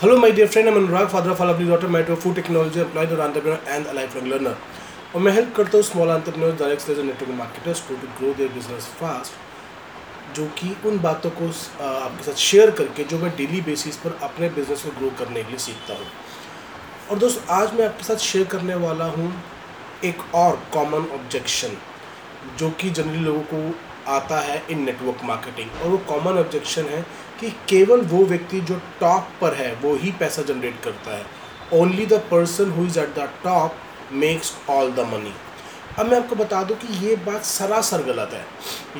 Hello, my dear friend. I'm Anurag, father of a lovely daughter, to a food technology employed or entrepreneur and a lifelong learner. और मैं help करता हूँ small entrepreneurs direct sales network marketers को to grow their business fast जो कि उन बातों को आपके साथ शेयर करके जो मैं डेली बेसिस पर अपने बिज़नेस को ग्रो करने के लिए सीखता हूँ और दोस्त आज मैं आपके साथ शेयर करने वाला हूँ एक और कॉमन ऑब्जेक्शन जो कि जनरली लोगों को आता है इन नेटवर्क मार्केटिंग और वो कॉमन ऑब्जेक्शन है कि केवल वो व्यक्ति जो टॉप पर है, वो ही पैसा जनरेट करता है. Only the person who is at the top makes all the money अब मैं आपको बता दूँ कि ये बात सरासर गलत है.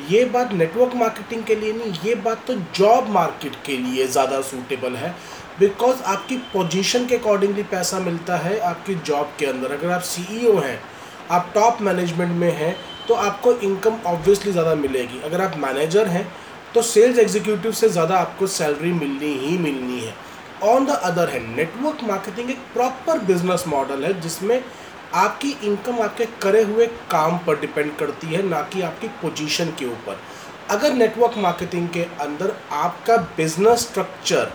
ये बात नेटवर्क मार्केटिंग के लिए नहीं, ये बात तो जॉब मार्केट के लिए ज़्यादा सूटेबल है. बिकॉज़ आपकी पोजीशन के अकॉर्डिंगली पैसा मिलता है आपकी जॉब के अंदर. अगर आप सीईओ हैं, आप टॉप मैनेजमेंट में हैं तो आपको इनकम ऑब्वियसली ज़्यादा मिलेगी। अगर आप मैनेजर हैं तो सेल्स एग्जीक्यूटिव से ज़्यादा आपको सैलरी मिलनी ही मिलनी है। On the other hand network marketing एक प्रॉपर बिज़नेस मॉडल है, जिसमें आपकी इनकम आपके करे हुए काम पर डिपेंड करती है, ना कि आपकी पोजीशन के ऊपर। अगर नेटवर्क मार्केटिंग के अंदर आपका बिज़नेस स्ट्रक्चर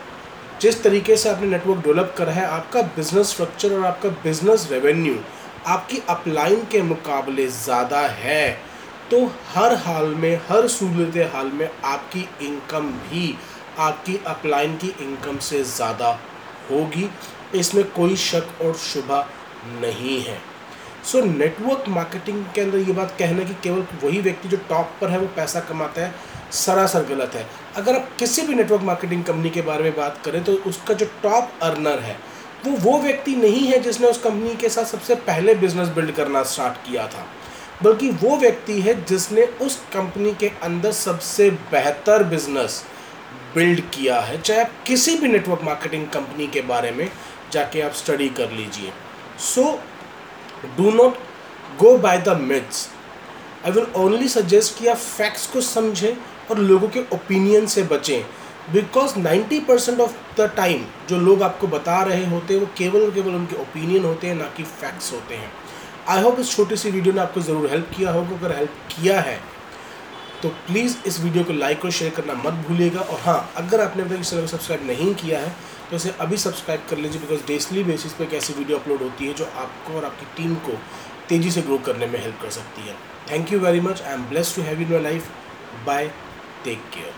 जिस तरीके से आपने नेटवर्क डेवलप करा है, आपका बिज़नेस स्ट्रक्चर और आपका बिज़नेस रेवेन्यू आपकी अपलाइन के मुकाबले ज़्यादा है तो हर हाल में, हर सूरत हाल में आपकी इनकम भी आपकी अपलाइन की इनकम से ज़्यादा होगी। इसमें कोई शक और शुभा नहीं है। सो नेटवर्क मार्केटिंग के अंदर ये बात कहना कि केवल वही व्यक्ति जो टॉप पर है, वो पैसा कमाता है, सरासर गलत है। अगर आप किसी भी नेटवर्क मार्केटिंग कंपनी के बारे में बात करें तो उसका जो टॉप अर्नर है वो वो व्यक्ति नहीं है जिसने उस कंपनी के साथ सबसे पहले बिज़नेस बिल्ड करना स्टार्ट किया था। बल्कि वो व्यक्ति है जिसने उस कंपनी के अंदर सबसे बेहतर बिज़नेस बिल्ड किया है। चाहे आप किसी भी नेटवर्क मार्केटिंग कंपनी के बारे में जाके आप स्टडी कर लीजिए। So do not go by the myths I will only suggest कि आप फैक्ट्स को समझें और लोगों के ओपिनियन से बचें। Because 90 percent of the time जो लोग आपको बता रहे होते हैं, वो केवल और केवल उनके ओपिनियन होते हैं, ना कि फैक्ट्स होते हैं। आई होप इस छोटी सी वीडियो ने आपको ज़रूर हेल्प किया होगा। अगर हेल्प किया है तो प्लीज़ इस वीडियो को लाइक और शेयर करना मत भूलिएगा। और हाँ अगर आपने अभी तक इस चैनल को सब्सक्राइब नहीं किया है तो इसे अभी सब्सक्राइब कर लीजिए बिकॉज़ डेली बेसिस पर एक ऐसी वीडियो अपलोड होती है, जो आपको और आपकी टीम को तेज़ी से ग्रो करने में हेल्प कर सकती है। Thank you very much I am bless to have in my life bye take care